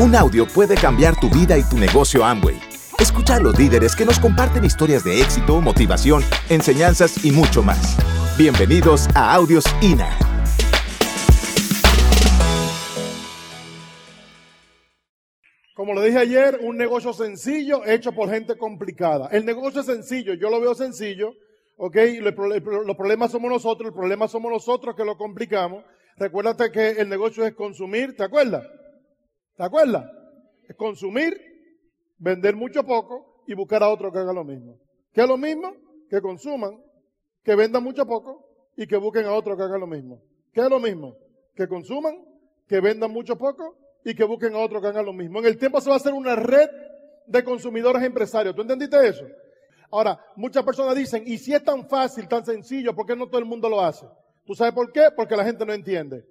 Un audio puede cambiar tu vida y tu negocio Amway. Escucha a los líderes que nos comparten historias de éxito, motivación, enseñanzas y mucho más. Bienvenidos a Audios INA. Como lo dije ayer, un negocio sencillo hecho por gente complicada. El negocio es sencillo, yo lo veo sencillo, ¿ok? Los problemas somos nosotros, el problema somos nosotros que lo complicamos. Recuérdate que el negocio es consumir, ¿te acuerdas? ¿Te acuerdas? Es consumir, vender mucho poco y buscar a otro que haga lo mismo. ¿Qué es lo mismo? Que consuman, que vendan mucho poco y que busquen a otro que haga lo mismo. ¿Qué es lo mismo? Que consuman, que vendan mucho poco y que busquen a otro que haga lo mismo. En el tiempo se va a hacer una red de consumidores empresarios. ¿Tú entendiste eso? Ahora, muchas personas dicen, ¿y si es tan fácil, tan sencillo, por qué no todo el mundo lo hace? ¿Tú sabes por qué? Porque la gente no entiende.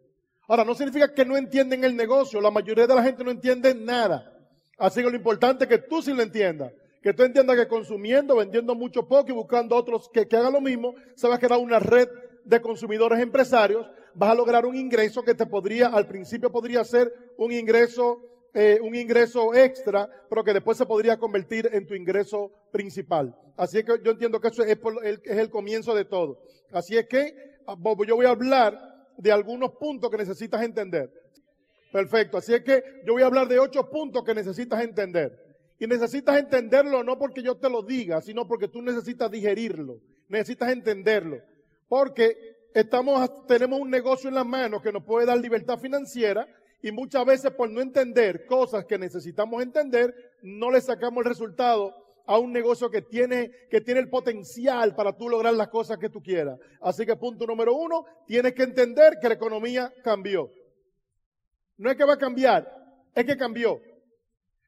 Ahora, no significa que no entienden el negocio. La mayoría de la gente no entiende nada. Así que lo importante es que tú sí lo entiendas. Que tú entiendas que consumiendo, vendiendo mucho poco y buscando otros que, hagan lo mismo, se va a crear una red de consumidores empresarios. Vas a lograr un ingreso que te podría, al principio podría ser un ingreso, eh, un ingreso extra, pero que después se podría convertir en tu ingreso principal. Así que yo entiendo que eso es, es el comienzo de todo. Así es que yo voy a hablar de algunos puntos que necesitas entender. Perfecto. Así es que yo voy a hablar de ocho puntos que necesitas entender. Y necesitas entenderlo no porque yo te lo diga, sino porque tú necesitas digerirlo. Necesitas entenderlo. Porque estamos, tenemos un negocio en las manos que nos puede dar libertad financiera y muchas veces por no entender cosas que necesitamos entender, no le sacamos el resultado a un negocio que tiene, que tiene el potencial para tú lograr las cosas que tú quieras. Así que punto número uno, tienes que entender que la economía cambió. No es que va a cambiar, es que cambió.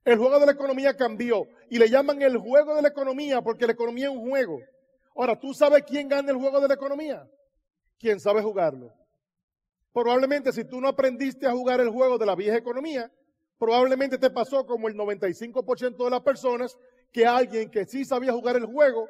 El juego de la economía cambió y le llaman el juego de la economía porque la economía es un juego. Ahora, ¿tú sabes quién gana el juego de la economía? Quien sabe jugarlo. Probablemente si tú no aprendiste a jugar el juego de la vieja economía, probablemente te pasó como el 95% de las personas que alguien que sí sabía jugar el juego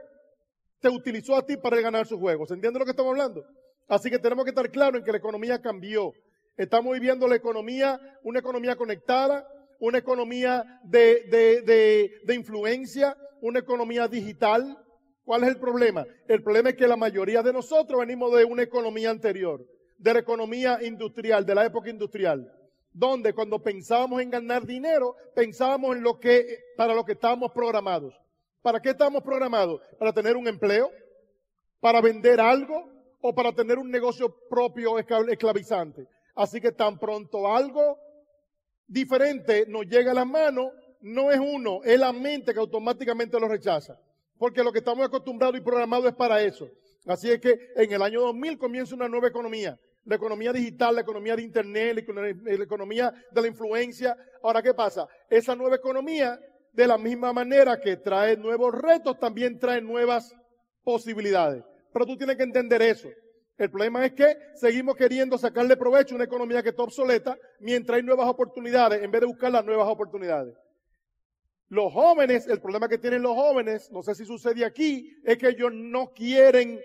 te utilizó a ti para ganar su juego. ¿Se entiende lo que estamos hablando? Así que tenemos que estar claros en que la economía cambió. Estamos viviendo la economía, una economía conectada, una economía de, de, de, de influencia, una economía digital. ¿Cuál es el problema? El problema es que la mayoría de nosotros venimos de una economía anterior, de la economía industrial, de la época industrial donde cuando pensábamos en ganar dinero, pensábamos en lo que, para lo que estábamos programados. ¿Para qué estábamos programados? Para tener un empleo, para vender algo o para tener un negocio propio esclavizante. Así que tan pronto algo diferente nos llega a la mano, no es uno, es la mente que automáticamente lo rechaza. Porque lo que estamos acostumbrados y programados es para eso. Así es que en el año 2000 comienza una nueva economía la economía digital, la economía de Internet, la economía de la influencia. Ahora, ¿qué pasa? Esa nueva economía, de la misma manera que trae nuevos retos, también trae nuevas posibilidades. Pero tú tienes que entender eso. El problema es que seguimos queriendo sacarle provecho a una economía que está obsoleta mientras hay nuevas oportunidades en vez de buscar las nuevas oportunidades. Los jóvenes, el problema que tienen los jóvenes, no sé si sucede aquí, es que ellos no quieren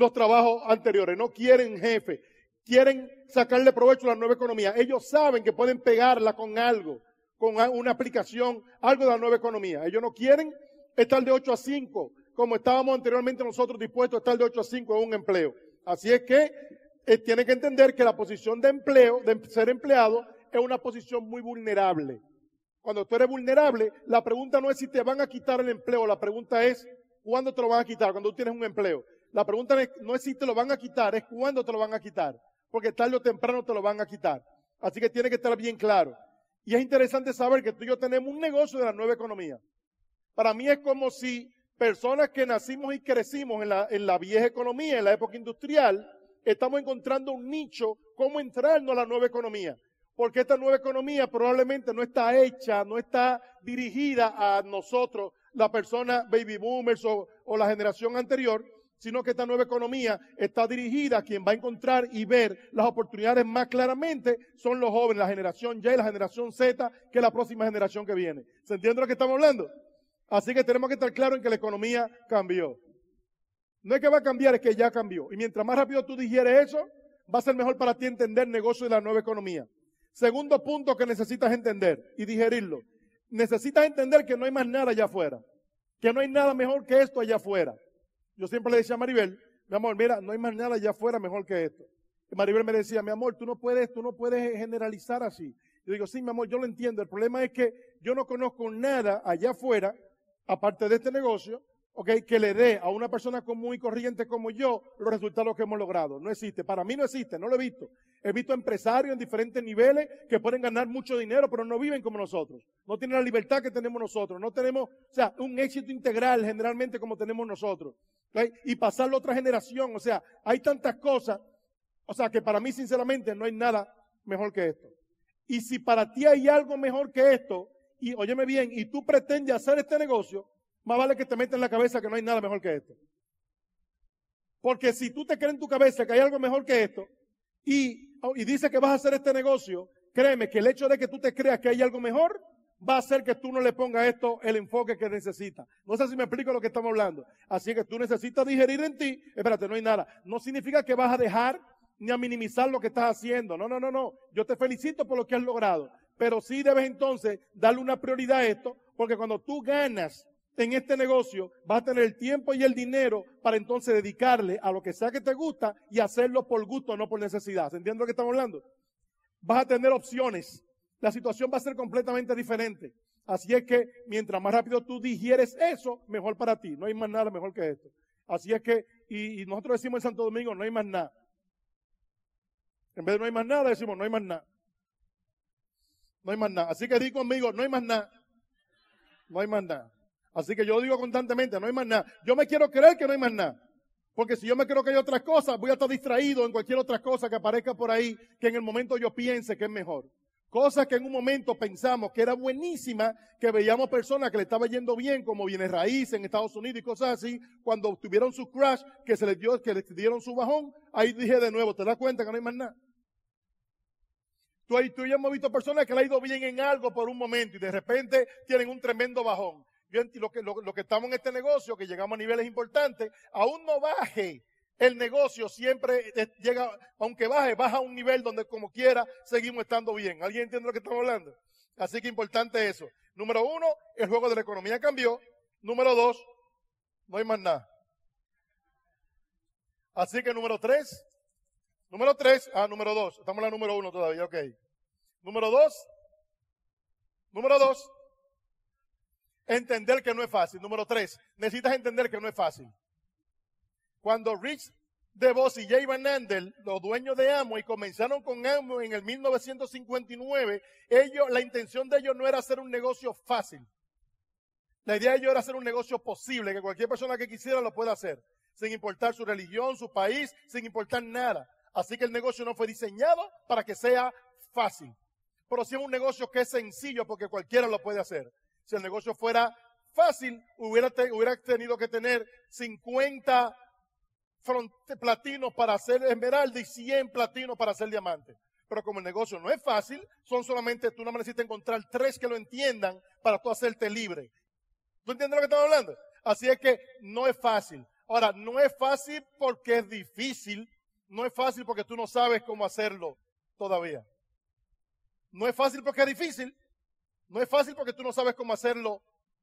los trabajos anteriores, no quieren jefe, quieren sacarle provecho a la nueva economía. Ellos saben que pueden pegarla con algo, con una aplicación, algo de la nueva economía. Ellos no quieren estar de 8 a 5, como estábamos anteriormente nosotros dispuestos a estar de 8 a 5 en un empleo. Así es que eh, tienen que entender que la posición de empleo, de ser empleado, es una posición muy vulnerable. Cuando tú eres vulnerable, la pregunta no es si te van a quitar el empleo, la pregunta es cuándo te lo van a quitar, cuando tú tienes un empleo. La pregunta no es si te lo van a quitar, es cuándo te lo van a quitar. Porque tarde o temprano te lo van a quitar. Así que tiene que estar bien claro. Y es interesante saber que tú y yo tenemos un negocio de la nueva economía. Para mí es como si personas que nacimos y crecimos en la, en la vieja economía, en la época industrial, estamos encontrando un nicho, cómo entrarnos a la nueva economía. Porque esta nueva economía probablemente no está hecha, no está dirigida a nosotros, la persona baby boomers o, o la generación anterior, sino que esta nueva economía está dirigida a quien va a encontrar y ver las oportunidades más claramente son los jóvenes, la generación Y, la generación Z, que es la próxima generación que viene. ¿Se entiende lo que estamos hablando? Así que tenemos que estar claros en que la economía cambió. No es que va a cambiar, es que ya cambió. Y mientras más rápido tú digieres eso, va a ser mejor para ti entender el negocio de la nueva economía. Segundo punto que necesitas entender y digerirlo. Necesitas entender que no hay más nada allá afuera. Que no hay nada mejor que esto allá afuera. Yo siempre le decía a Maribel, mi amor, mira, no hay más nada allá afuera mejor que esto. Y Maribel me decía, mi amor, tú no puedes, tú no puedes generalizar así. Yo digo, sí, mi amor, yo lo entiendo. El problema es que yo no conozco nada allá afuera, aparte de este negocio, okay, que le dé a una persona común y corriente como yo los resultados que hemos logrado. No existe. Para mí no existe, no lo he visto. He visto empresarios en diferentes niveles que pueden ganar mucho dinero, pero no viven como nosotros. No tienen la libertad que tenemos nosotros. No tenemos, o sea, un éxito integral generalmente como tenemos nosotros. Y pasarlo a otra generación. O sea, hay tantas cosas. O sea, que para mí sinceramente no hay nada mejor que esto. Y si para ti hay algo mejor que esto, y óyeme bien, y tú pretendes hacer este negocio, más vale que te metas en la cabeza que no hay nada mejor que esto. Porque si tú te crees en tu cabeza que hay algo mejor que esto, y, y dices que vas a hacer este negocio, créeme que el hecho de que tú te creas que hay algo mejor, va a hacer que tú no le pongas esto el enfoque que necesita. No sé si me explico lo que estamos hablando. Así que tú necesitas digerir en ti, espérate, no hay nada. No significa que vas a dejar ni a minimizar lo que estás haciendo. No, no, no, no. Yo te felicito por lo que has logrado. Pero sí debes entonces darle una prioridad a esto, porque cuando tú ganas en este negocio, vas a tener el tiempo y el dinero para entonces dedicarle a lo que sea que te gusta y hacerlo por gusto, no por necesidad. ¿Se entiende lo que estamos hablando? Vas a tener opciones. La situación va a ser completamente diferente. Así es que mientras más rápido tú digieres eso, mejor para ti. No hay más nada mejor que esto. Así es que, y, y nosotros decimos en Santo Domingo, no hay más nada. En vez de no hay más nada, decimos no hay más nada. No hay más nada. Así que di conmigo, no hay más nada. No hay más nada. Así que yo digo constantemente, no hay más nada. Yo me quiero creer que no hay más nada. Porque si yo me creo que hay otras cosas, voy a estar distraído en cualquier otra cosa que aparezca por ahí que en el momento yo piense que es mejor. Cosas que en un momento pensamos que era buenísima, que veíamos personas que le estaba yendo bien, como bienes raíces en Estados Unidos y cosas así, cuando tuvieron su crash, que se les dio, que les dieron su bajón, ahí dije de nuevo, ¿te das cuenta que no hay más nada? Tú, tú ya hemos visto personas que le ha ido bien en algo por un momento y de repente tienen un tremendo bajón. Lo que, lo que estamos en este negocio, que llegamos a niveles importantes, aún no baje el negocio siempre llega, aunque baje, baja a un nivel donde como quiera seguimos estando bien. ¿Alguien entiende lo que estamos hablando? Así que importante eso. Número uno, el juego de la economía cambió. Número dos, no hay más nada. Así que número tres, número tres, ah, número dos, estamos en la número uno todavía, ok. Número dos, número dos, entender que no es fácil. Número tres, necesitas entender que no es fácil. Cuando Rich DeVos y Jay Van Andel, los dueños de Amway, comenzaron con Amway en el 1959, ellos, la intención de ellos no era hacer un negocio fácil. La idea de ellos era hacer un negocio posible, que cualquier persona que quisiera lo pueda hacer, sin importar su religión, su país, sin importar nada. Así que el negocio no fue diseñado para que sea fácil. Pero sí es un negocio que es sencillo porque cualquiera lo puede hacer. Si el negocio fuera fácil, hubiera, tenido que tener 50 platinos para hacer esmeralda y 100 platinos para hacer diamante. Pero como el negocio no es fácil, son solamente, tú no necesitas encontrar tres que lo entiendan para tú hacerte libre. ¿Tú entiendes lo que estamos hablando? Así es que no es fácil. Ahora, no es fácil porque es difícil, no es fácil porque tú no sabes cómo hacerlo todavía. No es fácil porque es difícil, no es fácil porque tú no sabes cómo hacerlo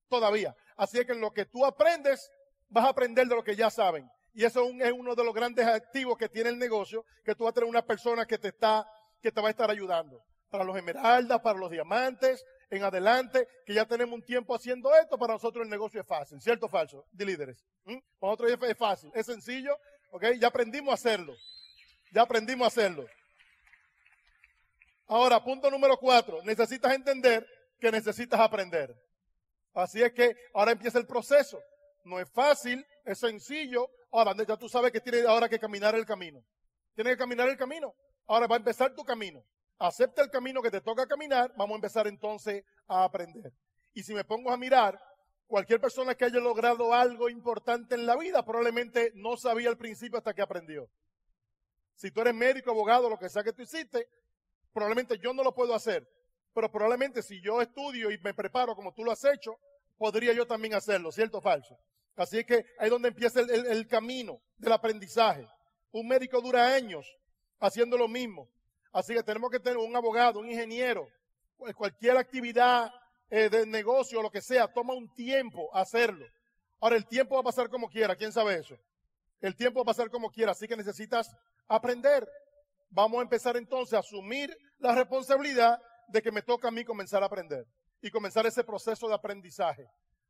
todavía. Así es que en lo que tú aprendes, vas a aprender de lo que ya saben. Y eso es uno de los grandes activos que tiene el negocio, que tú vas a tener una persona que te está, que te va a estar ayudando. Para los esmeraldas, para los diamantes, en adelante, que ya tenemos un tiempo haciendo esto, para nosotros el negocio es fácil, ¿cierto o falso? De líderes. ¿Mm? Para nosotros es fácil, es sencillo, ¿ok? Ya aprendimos a hacerlo. Ya aprendimos a hacerlo. Ahora, punto número cuatro, necesitas entender que necesitas aprender. Así es que ahora empieza el proceso. No es fácil, es sencillo, Ahora, ya tú sabes que tienes ahora que caminar el camino. Tienes que caminar el camino. Ahora va a empezar tu camino. Acepta el camino que te toca caminar. Vamos a empezar entonces a aprender. Y si me pongo a mirar, cualquier persona que haya logrado algo importante en la vida probablemente no sabía al principio hasta que aprendió. Si tú eres médico, abogado, lo que sea que tú hiciste, probablemente yo no lo puedo hacer. Pero probablemente si yo estudio y me preparo como tú lo has hecho, podría yo también hacerlo, ¿cierto o falso? Así que ahí es donde empieza el, camino del aprendizaje. Un médico dura años haciendo lo mismo. Así que tenemos que tener un abogado, un ingeniero, cualquier actividad eh, de negocio, lo que sea, toma un tiempo hacerlo. Ahora, el tiempo va a pasar como quiera, ¿quién sabe eso? El tiempo va a pasar como quiera, así que necesitas aprender. Vamos a empezar entonces a asumir la responsabilidad de que me toca a mí comenzar a aprender y comenzar ese proceso de aprendizaje.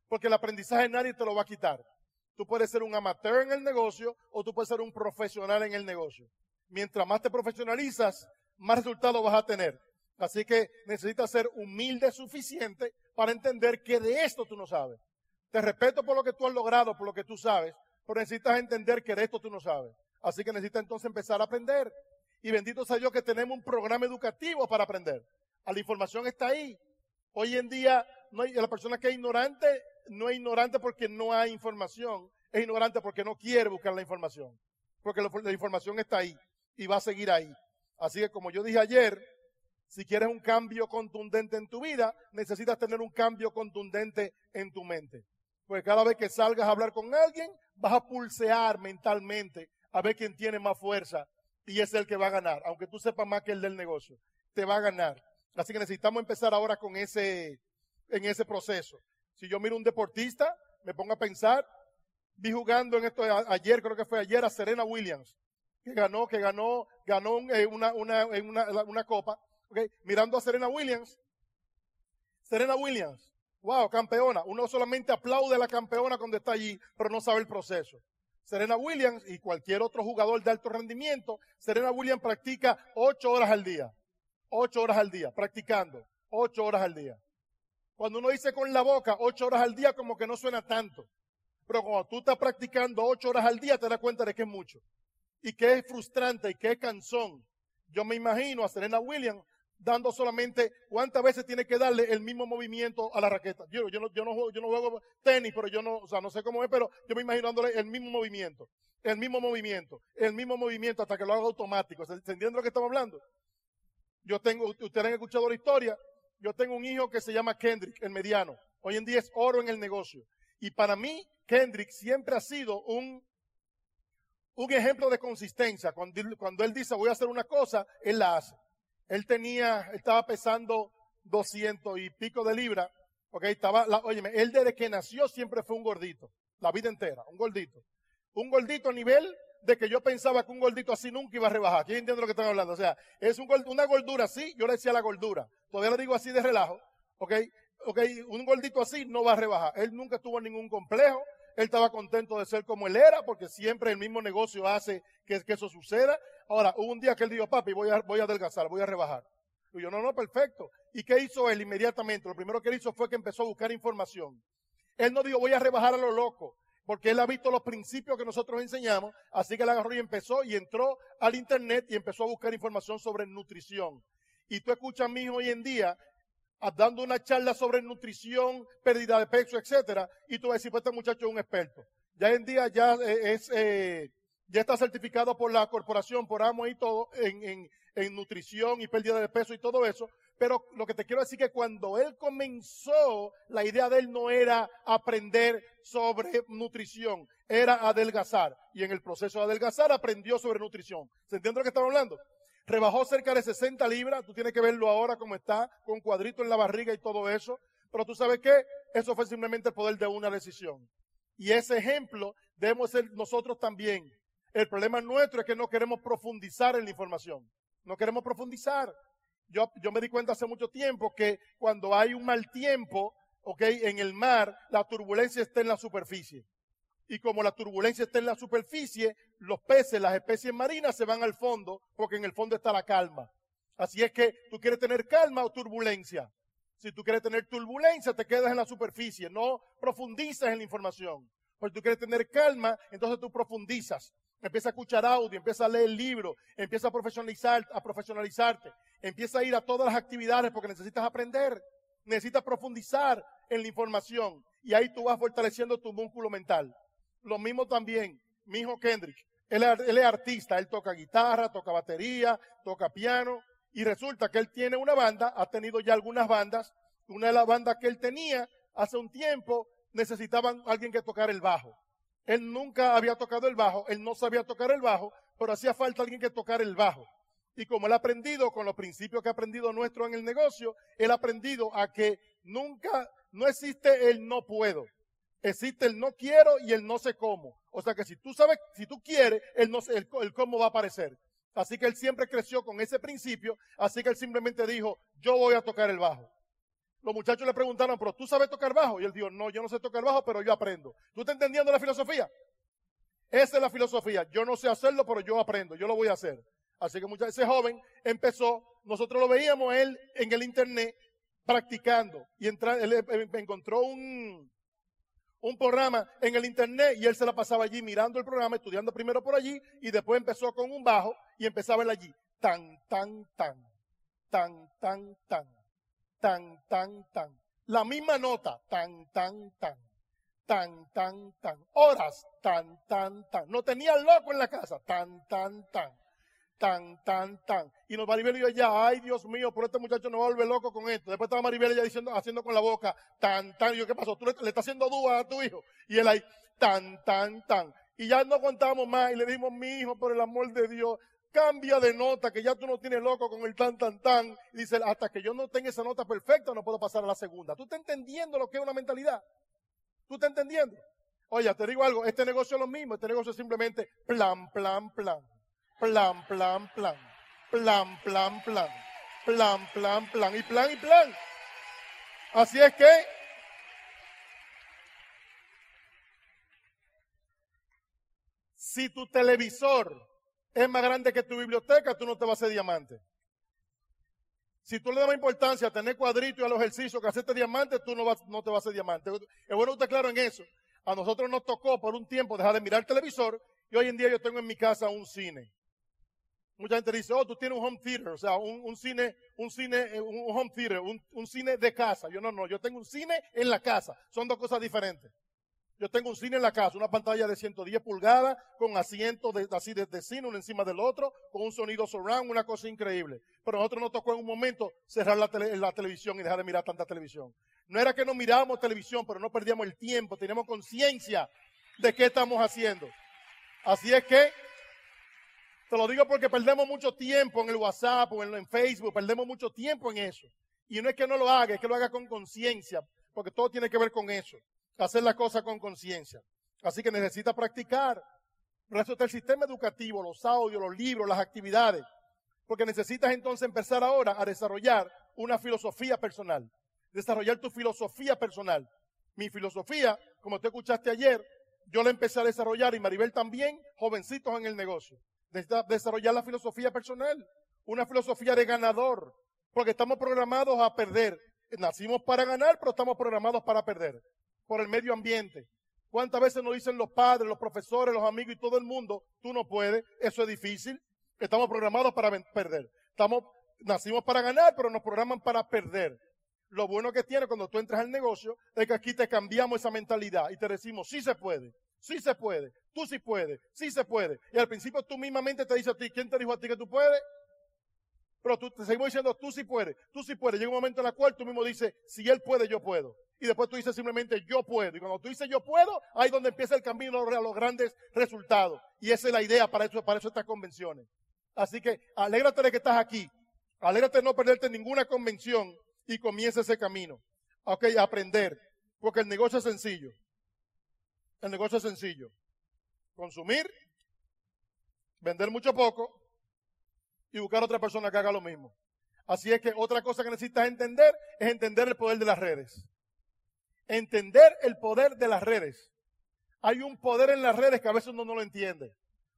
Porque el aprendizaje nadie te lo va a quitar. Tú puedes ser un amateur en el negocio o tú puedes ser un profesional en el negocio. Mientras más te profesionalizas, más resultados vas a tener. Así que necesitas ser humilde suficiente para entender que de esto tú no sabes. Te respeto por lo que tú has logrado, por lo que tú sabes, pero necesitas entender que de esto tú no sabes. Así que necesitas entonces empezar a aprender. Y bendito sea Dios que tenemos un programa educativo para aprender. La información está ahí. Hoy en día, la persona que es ignorante no es ignorante porque no hay información, es ignorante porque no quiere buscar la información. Porque la información está ahí y va a seguir ahí. Así que como yo dije ayer, si quieres un cambio contundente en tu vida, necesitas tener un cambio contundente en tu mente. Porque cada vez que salgas a hablar con alguien, vas a pulsear mentalmente a ver quién tiene más fuerza y es el que va a ganar. Aunque tú sepas más que el del negocio, te va a ganar. Así que necesitamos empezar ahora con ese, en ese proceso. Si yo miro un deportista, me pongo a pensar, vi jugando en esto ayer, creo que fue ayer, a Serena Williams, que ganó, que ganó, ganó eh, una, una, una, una copa mirando a Serena Williams. Serena Williams, wow, campeona. Uno solamente aplaude a la campeona cuando está allí, pero no sabe el proceso. Serena Williams y cualquier otro jugador de alto rendimiento, Serena Williams practica ocho horas al día. Ocho horas al día, practicando. Ocho horas al día. Cuando uno dice con la boca ocho horas al día, como que no suena tanto. Pero cuando tú estás practicando ocho horas al día, te das cuenta de que es mucho. Y que es frustrante y que es cansón. Yo me imagino a Serena Williams dando solamente cuántas veces tiene que darle el mismo movimiento a la raqueta. Yo, yo, no, yo, no, juego, yo no juego tenis, pero yo no, o sea, no sé cómo es, pero yo me imagino dándole el mismo movimiento, el mismo movimiento, el mismo movimiento hasta que lo haga automático. ¿Se entiende lo que estamos hablando? Yo tengo, ustedes han escuchado la historia, yo tengo un hijo que se llama Kendrick, el mediano. Hoy en día es oro en el negocio. Y para mí, Kendrick siempre ha sido un, un ejemplo de consistencia. Cuando, él dice voy a hacer una cosa, él la hace. Él tenía, estaba pesando 200 y pico de libras. Ok, estaba, la, él desde que nació siempre fue un gordito. La vida entera, un gordito. Un gordito a nivel de que yo pensaba que un gordito así nunca iba a rebajar. ¿Quién entiende lo que están hablando? O sea, es un, una gordura así, yo le decía la gordura. Todavía le digo así de relajo. Ok, ok, un gordito así no va a rebajar. Él nunca tuvo ningún complejo. Él estaba contento de ser como él era, porque siempre el mismo negocio hace que, que eso suceda. Ahora, hubo un día que él dijo, papi, voy a, voy a adelgazar, voy a rebajar. Y yo, no, no, perfecto. ¿Y qué hizo él inmediatamente? Lo primero que él hizo fue que empezó a buscar información. Él no dijo, voy a rebajar a lo loco, porque él ha visto los principios que nosotros enseñamos, así que él agarró y empezó y entró al internet y empezó a buscar información sobre nutrición. Y tú escuchas a mi hoy en día dando una charla sobre nutrición, pérdida de peso, etcétera, y tú vas a decir, pues este muchacho es un experto. Ya en día ya eh, es, eh, ya está certificado por la corporación, por AMO y todo, en, en, en, nutrición y pérdida de peso y todo eso. Pero lo que te quiero decir es que cuando él comenzó, la idea de él no era aprender sobre nutrición, era adelgazar. Y en el proceso de adelgazar aprendió sobre nutrición. ¿Se entiende lo que estamos hablando? rebajó cerca de 60 libras, tú tienes que verlo ahora como está, con cuadrito en la barriga y todo eso, pero tú sabes que eso fue simplemente el poder de una decisión. Y ese ejemplo debemos ser nosotros también. El problema nuestro es que no queremos profundizar en la información, no queremos profundizar. Yo, yo me di cuenta hace mucho tiempo que cuando hay un mal tiempo, ok, en el mar, la turbulencia está en la superficie y como la turbulencia está en la superficie, los peces, las especies marinas se van al fondo porque en el fondo está la calma. Así es que tú quieres tener calma o turbulencia. Si tú quieres tener turbulencia, te quedas en la superficie, no profundizas en la información. Porque tú quieres tener calma, entonces tú profundizas. Empieza a escuchar audio, empieza a leer libros, empieza a profesionalizar, a profesionalizarte, empieza a ir a todas las actividades porque necesitas aprender, necesitas profundizar en la información y ahí tú vas fortaleciendo tu músculo mental. Lo mismo también, mi hijo Kendrick. Él, es artista, él toca guitarra, toca batería, toca piano. Y resulta que él tiene una banda, ha tenido ya algunas bandas. Una de las bandas que él tenía hace un tiempo necesitaban alguien que tocara el bajo. Él nunca había tocado el bajo, él no sabía tocar el bajo, pero hacía falta alguien que tocara el bajo. Y como él ha aprendido con los principios que ha aprendido nuestro en el negocio, él ha aprendido a que nunca, no existe el no puedo. Existe el no quiero y el no sé cómo. O sea que si tú sabes, si tú quieres, el, no, el, el cómo va a aparecer. Así que él siempre creció con ese principio, así que él simplemente dijo, yo voy a tocar el bajo. Los muchachos le preguntaron, pero tú sabes tocar bajo? Y él dijo, no, yo no sé tocar bajo, pero yo aprendo. ¿Tú estás entendiendo la filosofía? Esa es la filosofía. Yo no sé hacerlo, pero yo aprendo, yo lo voy a hacer. Así que muchas, ese joven empezó, nosotros lo veíamos él en el internet practicando y él encontró un, un programa en el internet y él se la pasaba allí mirando el programa, estudiando primero por allí y después empezó con un bajo y empezaba él allí. Tan, tan, tan, tan, tan, tan, tan, tan, tan. La misma nota, tan, tan, tan, tan, tan, tan. Horas, tan, tan, tan. No tenía loco en la casa, tan, tan, tan tan, tan, tan. Y nos Maribel y yo ya, ay Dios mío, por este muchacho no volver loco con esto. Después estaba Maribel ya diciendo, haciendo con la boca, tan, tan. Y yo, ¿qué pasó? Tú le, estás haciendo duda a tu hijo. Y él ahí, tan, tan, tan. Y ya no contamos más y le dijimos, mi hijo, por el amor de Dios, cambia de nota, que ya tú no tienes loco con el tan, tan, tan. Dice, hasta que yo no tenga esa nota perfecta, no puedo pasar a la segunda. ¿Tú estás entendiendo lo que es una mentalidad? ¿Tú estás entendiendo? Oye, te digo algo, este negocio es lo mismo, este negocio es simplemente plan, plan, plan. Plan, plan, plan. Plan, plan, plan. Plan, plan, plan. Y plan, y plan. Así es que... Si tu televisor es más grande que tu biblioteca, tú no te vas a hacer diamante. Si tú le das importancia a tener cuadritos y a los ejercicios que hacerte diamante, tú no, vas, te vas a hacer diamante. Es bueno estar claro en eso. A nosotros nos tocó por un tiempo dejar de mirar el televisor y hoy en día yo tengo en mi casa un cine. Mucha gente dice, oh, tú tienes un home theater, o sea, un, cine, un cine, eh, un home theater, un, cine de casa. Yo no, no, yo tengo un cine en la casa. Son dos cosas diferentes. Yo tengo un cine en la casa, una pantalla de 110 pulgadas, con asientos de, así de, cine, uno encima del otro, con un sonido surround, una cosa increíble. Pero nosotros nos tocó en un momento cerrar la, televisión y dejar de mirar tanta televisión. No era que no mirábamos televisión, pero no perdíamos el tiempo, teníamos conciencia de qué estamos haciendo. Así es que te lo digo porque perdemos mucho tiempo en el WhatsApp o en, Facebook, perdemos mucho tiempo en eso. Y no es que no lo haga, es que lo haga con conciencia, porque todo tiene que ver con eso, hacer la cosa con conciencia. Así que necesita practicar. Por eso el sistema educativo, los audios, los libros, las actividades. Porque necesitas entonces empezar ahora a desarrollar una filosofía personal. Desarrollar tu filosofía personal. Mi filosofía, como tú escuchaste ayer, yo la empecé a desarrollar y Maribel también, jovencitos en el negocio desarrollar la filosofía personal, una filosofía de ganador, porque estamos programados a perder. Nacimos para ganar, pero estamos programados para perder por el medio ambiente. ¿Cuántas veces nos dicen los padres, los profesores, los amigos y todo el mundo, tú no puedes, eso es difícil? Estamos programados para perder. Estamos, nacimos para ganar, pero nos programan para perder. Lo bueno que tiene cuando tú entras al negocio es que aquí te cambiamos esa mentalidad y te decimos, sí se puede. Sí se puede. Tú sí puedes. Sí se puede. Y al principio tú mismamente te dices a ti, ¿quién te dijo a ti que tú puedes? Pero tú te seguimos diciendo, tú sí puedes. Tú sí puedes. Llega un momento en el cual tú mismo dices, si él puede, yo puedo. Y después tú dices simplemente, yo puedo. Y cuando tú dices, yo puedo, ahí es donde empieza el camino a los grandes resultados. Y esa es la idea para eso, para eso estas convenciones. Así que alégrate de que estás aquí. Alégrate de no perderte ninguna convención y comienza ese camino. Ok, aprender. Porque el negocio es sencillo. El negocio es sencillo. Consumir, vender mucho poco y buscar otra persona que haga lo mismo. Así es que otra cosa que necesitas entender es entender el poder de las redes. Entender el poder de las redes. Hay un poder en las redes que a veces uno no lo entiende.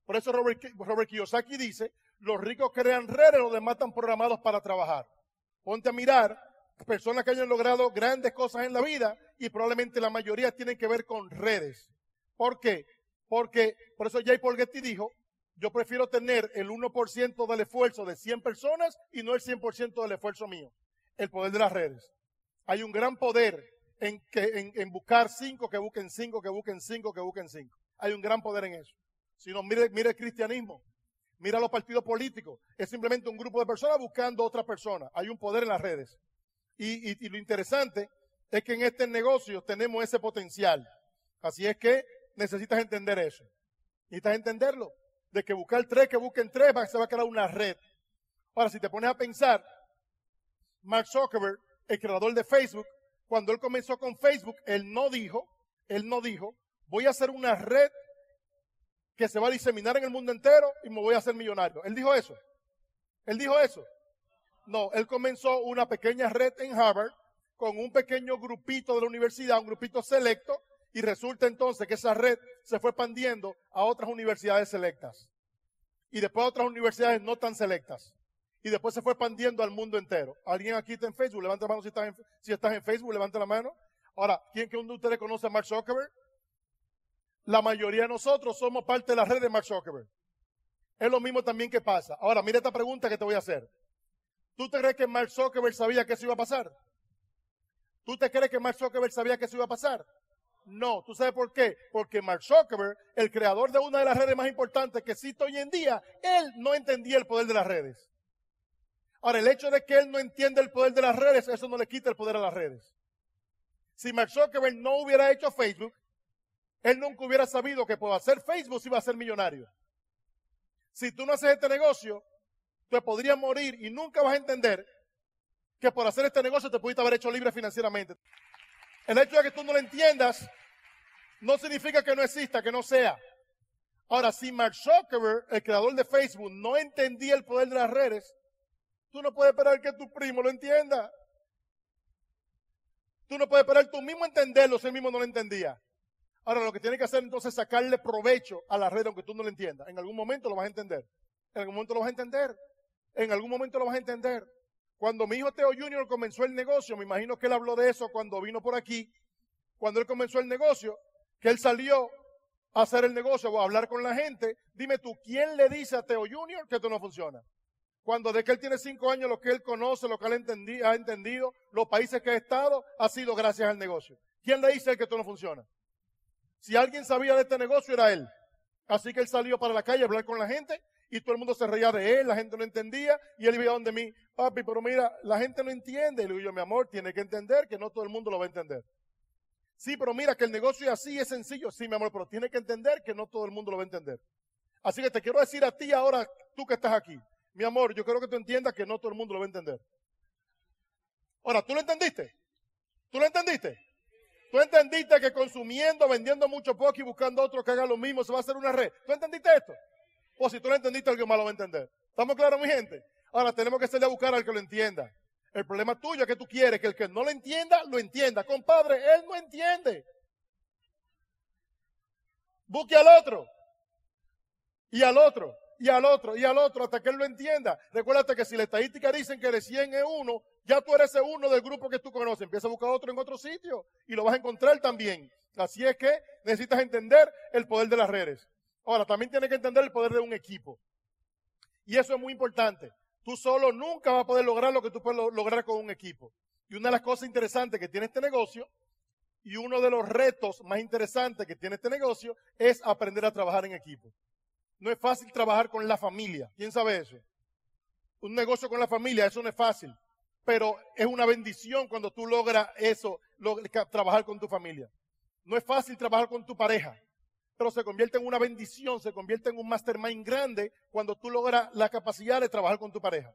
Por eso Robert, Robert Kiyosaki dice, los ricos crean redes, los demás están programados para trabajar. Ponte a mirar personas que hayan logrado grandes cosas en la vida y probablemente la mayoría tienen que ver con redes. ¿Por qué? Porque, por eso Jay Paul Getty dijo, yo prefiero tener el 1% del esfuerzo de 100 personas y no el 100% del esfuerzo mío. El poder de las redes. Hay un gran poder en, que, en, buscar cinco, que busquen cinco, que busquen cinco, que busquen cinco. Hay un gran poder en eso. Si no, mire, mire el cristianismo. Mira los partidos políticos. Es simplemente un grupo de personas buscando otra persona. Hay un poder en las redes. Y, lo interesante es que en este negocio tenemos ese potencial. Así es que necesitas entender eso. Necesitas entenderlo. De que buscar tres, que busquen tres, se va a crear una red. Ahora, si te pones a pensar, Mark Zuckerberg, el creador de Facebook, cuando él comenzó con Facebook, él no dijo, él no dijo, voy a hacer una red que se va a diseminar en el mundo entero y me voy a hacer millonario. Él dijo eso. Él dijo eso. No, él comenzó una pequeña red en Harvard con un pequeño grupito de la universidad, un grupito selecto, y resulta entonces que esa red se fue expandiendo a otras universidades selectas. Y después a otras universidades no tan selectas. Y después se fue expandiendo al mundo entero. ¿Alguien aquí está en Facebook? Levanta la mano si estás en, Facebook, levanta la mano. Ahora, ¿quién que uno de ustedes conoce a Mark Zuckerberg? La mayoría de nosotros somos parte de la red de Mark Zuckerberg. Es lo mismo también que pasa. Ahora, mira esta pregunta que te voy a hacer. ¿Tú te crees que Mark Zuckerberg sabía que eso iba a pasar? ¿Tú te crees que Mark Zuckerberg sabía que eso iba a pasar? No, ¿tú sabes por qué? Porque Mark Zuckerberg, el creador de una de las redes más importantes que existe hoy en día, él no entendía el poder de las redes. Ahora, el hecho de que él no entiende el poder de las redes, eso no le quita el poder a las redes. Si Mark Zuckerberg no hubiera hecho Facebook, él nunca hubiera sabido que por hacer Facebook iba a ser millonario. Si tú no haces este negocio, te podrías morir y nunca vas a entender que por hacer este negocio te pudiste haber hecho libre financieramente. El hecho de que tú no lo entiendas no significa que no exista, que no sea. Ahora, si Mark Zuckerberg, el creador de Facebook, no entendía el poder de las redes, tú no puedes esperar que tu primo lo entienda. Tú no puedes esperar tú mismo entenderlo si él mismo no lo entendía. Ahora, lo que tienes que hacer entonces es sacarle provecho a la red aunque tú no lo entiendas. En algún momento lo vas a entender. En algún momento lo vas a entender. En algún momento lo vas a entender. Cuando mi hijo Teo Junior comenzó el negocio, me imagino que él habló de eso cuando vino por aquí, cuando él comenzó el negocio, que él salió a hacer el negocio o a hablar con la gente. Dime tú, ¿quién le dice a Teo Junior que esto no funciona? Cuando de que él tiene cinco años, lo que él conoce, lo que él ha entendido, los países que ha estado, ha sido gracias al negocio. ¿Quién le dice que esto no funciona? Si alguien sabía de este negocio era él. Así que él salió para la calle a hablar con la gente y todo el mundo se reía de él, la gente no entendía y él iba donde mí, papi, pero mira, la gente no entiende. Y le digo yo, mi amor, tiene que entender que no todo el mundo lo va a entender. Sí, pero mira que el negocio es así, es sencillo. Sí, mi amor, pero tiene que entender que no todo el mundo lo va a entender. Así que te quiero decir a ti ahora, tú que estás aquí, mi amor, yo quiero que tú entiendas que no todo el mundo lo va a entender. Ahora, ¿tú lo entendiste? ¿Tú lo entendiste? ¿Tú entendiste que consumiendo, vendiendo mucho poco y buscando otro que haga lo mismo se va a hacer una red? ¿Tú entendiste esto? O si tú lo entendiste, alguien más lo va a entender. ¿Estamos claros, mi gente? Ahora tenemos que salir a buscar al que lo entienda. El problema tuyo es que tú quieres que el que no lo entienda, lo entienda. Compadre, él no entiende. Busque al otro. Y al otro y al otro y al otro hasta que él lo entienda. Recuérdate que si la estadística dicen que de 100 es uno, ya tú eres uno del grupo que tú conoces. Empieza a buscar otro en otro sitio y lo vas a encontrar también. Así es que necesitas entender el poder de las redes. Ahora, también tienes que entender el poder de un equipo. Y eso es muy importante. Tú solo nunca vas a poder lograr lo que tú puedes lograr con un equipo. Y una de las cosas interesantes que tiene este negocio y uno de los retos más interesantes que tiene este negocio es aprender a trabajar en equipo. No es fácil trabajar con la familia. ¿Quién sabe eso? Un negocio con la familia, eso no es fácil. Pero es una bendición cuando tú logras eso, trabajar con tu familia. No es fácil trabajar con tu pareja, pero se convierte en una bendición, se convierte en un mastermind grande cuando tú logras la capacidad de trabajar con tu pareja.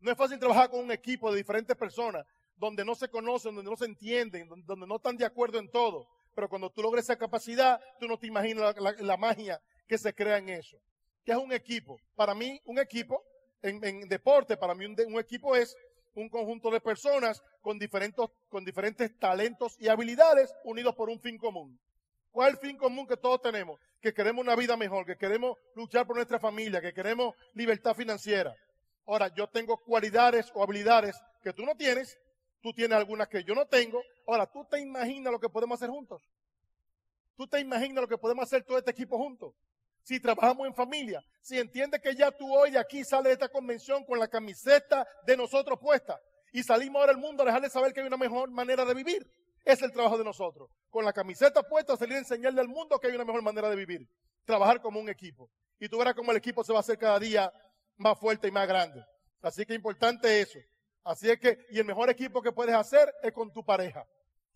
No es fácil trabajar con un equipo de diferentes personas donde no se conocen, donde no se entienden, donde no están de acuerdo en todo. Pero cuando tú logras esa capacidad, tú no te imaginas la magia que se crea en eso. ¿Qué es un equipo? Para mí, un equipo, en, deporte, para mí un, equipo es un conjunto de personas con diferentes, con diferentes talentos y habilidades unidos por un fin común. ¿Cuál fin común que todos tenemos? Que queremos una vida mejor, que queremos luchar por nuestra familia, que queremos libertad financiera. Ahora, yo tengo cualidades o habilidades que tú no tienes, tú tienes algunas que yo no tengo. Ahora, ¿tú te imaginas lo que podemos hacer juntos? ¿Tú te imaginas lo que podemos hacer todo este equipo juntos? si trabajamos en familia, si entiende que ya tú hoy de aquí sales de esta convención con la camiseta de nosotros puesta y salimos ahora al mundo a dejarle saber que hay una mejor manera de vivir. Es el trabajo de nosotros. Con la camiseta puesta, salir a enseñarle al mundo que hay una mejor manera de vivir. Trabajar como un equipo. Y tú verás cómo el equipo se va a hacer cada día más fuerte y más grande. Así que importante eso. Así es que, y el mejor equipo que puedes hacer es con tu pareja.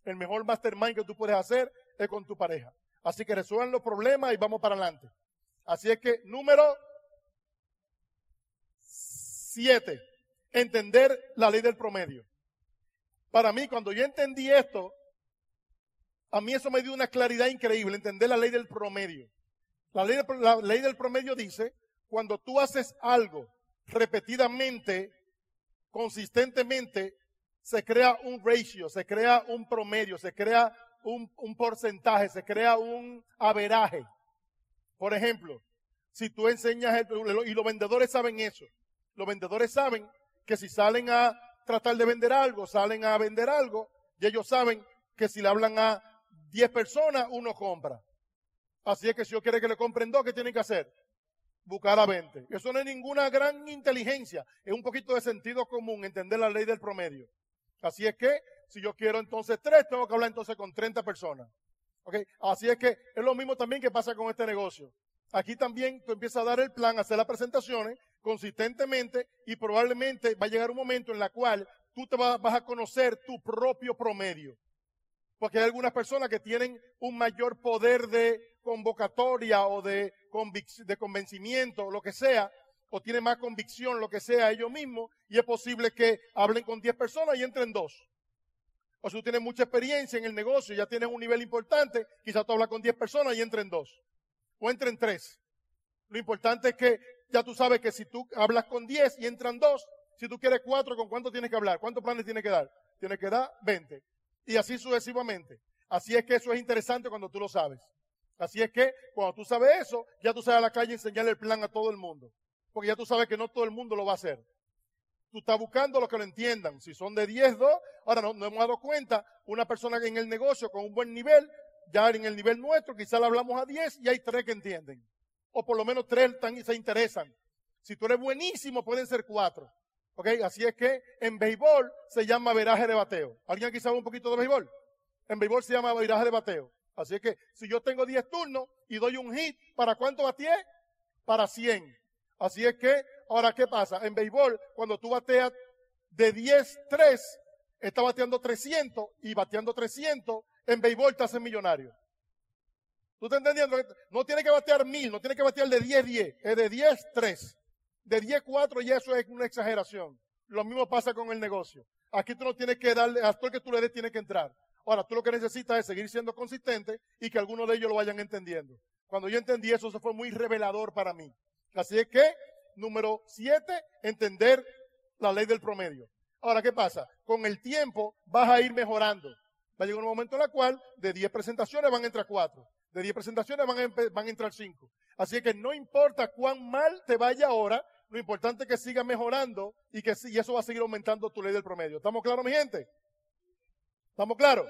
El mejor mastermind que tú puedes hacer es con tu pareja. Así que resuelvan los problemas y vamos para adelante. Así es que número Siete, entender la ley del promedio. Para mí, cuando yo entendí esto, a mí eso me dio una claridad increíble, entender la ley del promedio. La ley, del promedio dice, cuando tú haces algo repetidamente, consistentemente, se crea un ratio, se crea un promedio, se crea un, un porcentaje, se crea un averaje. Por ejemplo, si tú enseñas, y los vendedores saben eso, los vendedores saben que si salen a tratar de vender algo, salen a vender algo, y ellos saben que si le hablan a 10 personas, uno compra. Así es que si yo quiero que le compren dos, ¿qué tienen que hacer? Buscar a 20. Eso no es ninguna gran inteligencia, es un poquito de sentido común, entender la ley del promedio. Así es que si yo quiero entonces tres, tengo que hablar entonces con 30 personas. ¿Okay? Así es que es lo mismo también que pasa con este negocio. Aquí también tú empiezas a dar el plan, a hacer las presentaciones consistentemente y probablemente va a llegar un momento en la cual tú te vas, a conocer tu propio promedio. Porque hay algunas personas que tienen un mayor poder de convocatoria o de, convencimiento, lo que sea, o tienen más convicción, lo que sea, ellos mismos, y es posible que hablen con 10 personas y entren dos. O si tú tienes mucha experiencia en el negocio, ya tienes un nivel importante, quizás tú hablas con 10 personas y entren dos o entren tres. Lo importante es que ya tú sabes que si tú hablas con diez y entran dos, si tú quieres cuatro, ¿con cuánto tienes que hablar? ¿Cuántos planes tienes que dar? Tienes que dar 20. Y así sucesivamente. Así es que eso es interesante cuando tú lo sabes. Así es que cuando tú sabes eso, ya tú sabes a la calle enseñarle el plan a todo el mundo. Porque ya tú sabes que no todo el mundo lo va a hacer. Tú estás buscando lo que lo entiendan. Si son de 10, 2, ahora no, nos hemos dado cuenta, una persona en el negocio con un buen nivel ya en el nivel nuestro, quizás le hablamos a 10 y hay tres que entienden. O por lo menos tres se interesan. Si tú eres buenísimo, pueden ser cuatro. ¿Ok? Así es que en béisbol se llama veraje de bateo. ¿Alguien aquí sabe un poquito de béisbol? En béisbol se llama veraje de bateo. Así es que si yo tengo 10 turnos y doy un hit, ¿para cuánto bateé? Para 100. Así es que, ahora, ¿qué pasa? En béisbol, cuando tú bateas de 10, 3, está bateando 300 y bateando 300 en béisbol te hacen millonario. ¿Tú estás entendiendo? No tiene que batear mil, no tiene que batear de 10, 10, es de 10, 3. De 10, 4 y eso es una exageración. Lo mismo pasa con el negocio. Aquí tú no tienes que darle, a todo el que tú le des tiene que entrar. Ahora, tú lo que necesitas es seguir siendo consistente y que algunos de ellos lo vayan entendiendo. Cuando yo entendí eso, eso fue muy revelador para mí. Así es que, número 7, entender la ley del promedio. Ahora, ¿qué pasa? Con el tiempo vas a ir mejorando va a llegar un momento en el cual de 10 presentaciones van a entrar 4. De 10 presentaciones van a, van a entrar 5. Así que no importa cuán mal te vaya ahora, lo importante es que sigas mejorando y que y eso va a seguir aumentando tu ley del promedio. ¿Estamos claros, mi gente? ¿Estamos claros?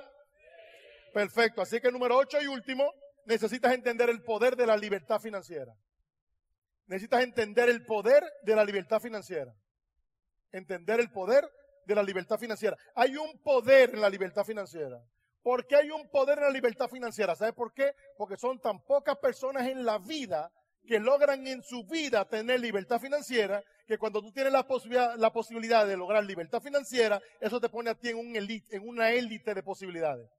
Perfecto. Así que número 8 y último, necesitas entender el poder de la libertad financiera. Necesitas entender el poder de la libertad financiera. Entender el poder de la libertad financiera. Hay un poder en la libertad financiera. ¿Por qué hay un poder en la libertad financiera? ¿Sabe por qué? Porque son tan pocas personas en la vida que logran en su vida tener libertad financiera, que cuando tú tienes la posibilidad, la posibilidad de lograr libertad financiera, eso te pone a ti en, un una élite de posibilidades.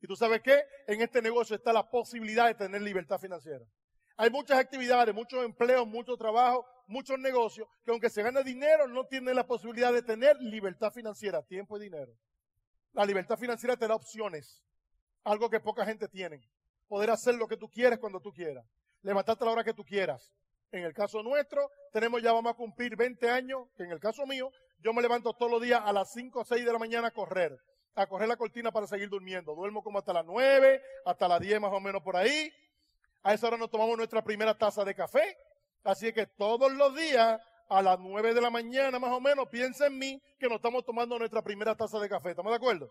Y tú sabes qué? En este negocio está la posibilidad de tener libertad financiera. Hay muchas actividades, muchos empleos, mucho trabajo, muchos negocios que aunque se gane dinero no tienen la posibilidad de tener libertad financiera, tiempo y dinero. La libertad financiera te da opciones, algo que poca gente tiene. Poder hacer lo que tú quieres cuando tú quieras. Levantarte a la hora que tú quieras. En el caso nuestro, tenemos ya vamos a cumplir 20 años, que en el caso mío, yo me levanto todos los días a las 5 o 6 de la mañana a correr, a correr la cortina para seguir durmiendo. Duermo como hasta las 9, hasta las 10 más o menos por ahí. A esa hora nos tomamos nuestra primera taza de café Así que todos los días, a las 9 de la mañana más o menos, piensa en mí que nos estamos tomando nuestra primera taza de café. ¿Estamos de acuerdo?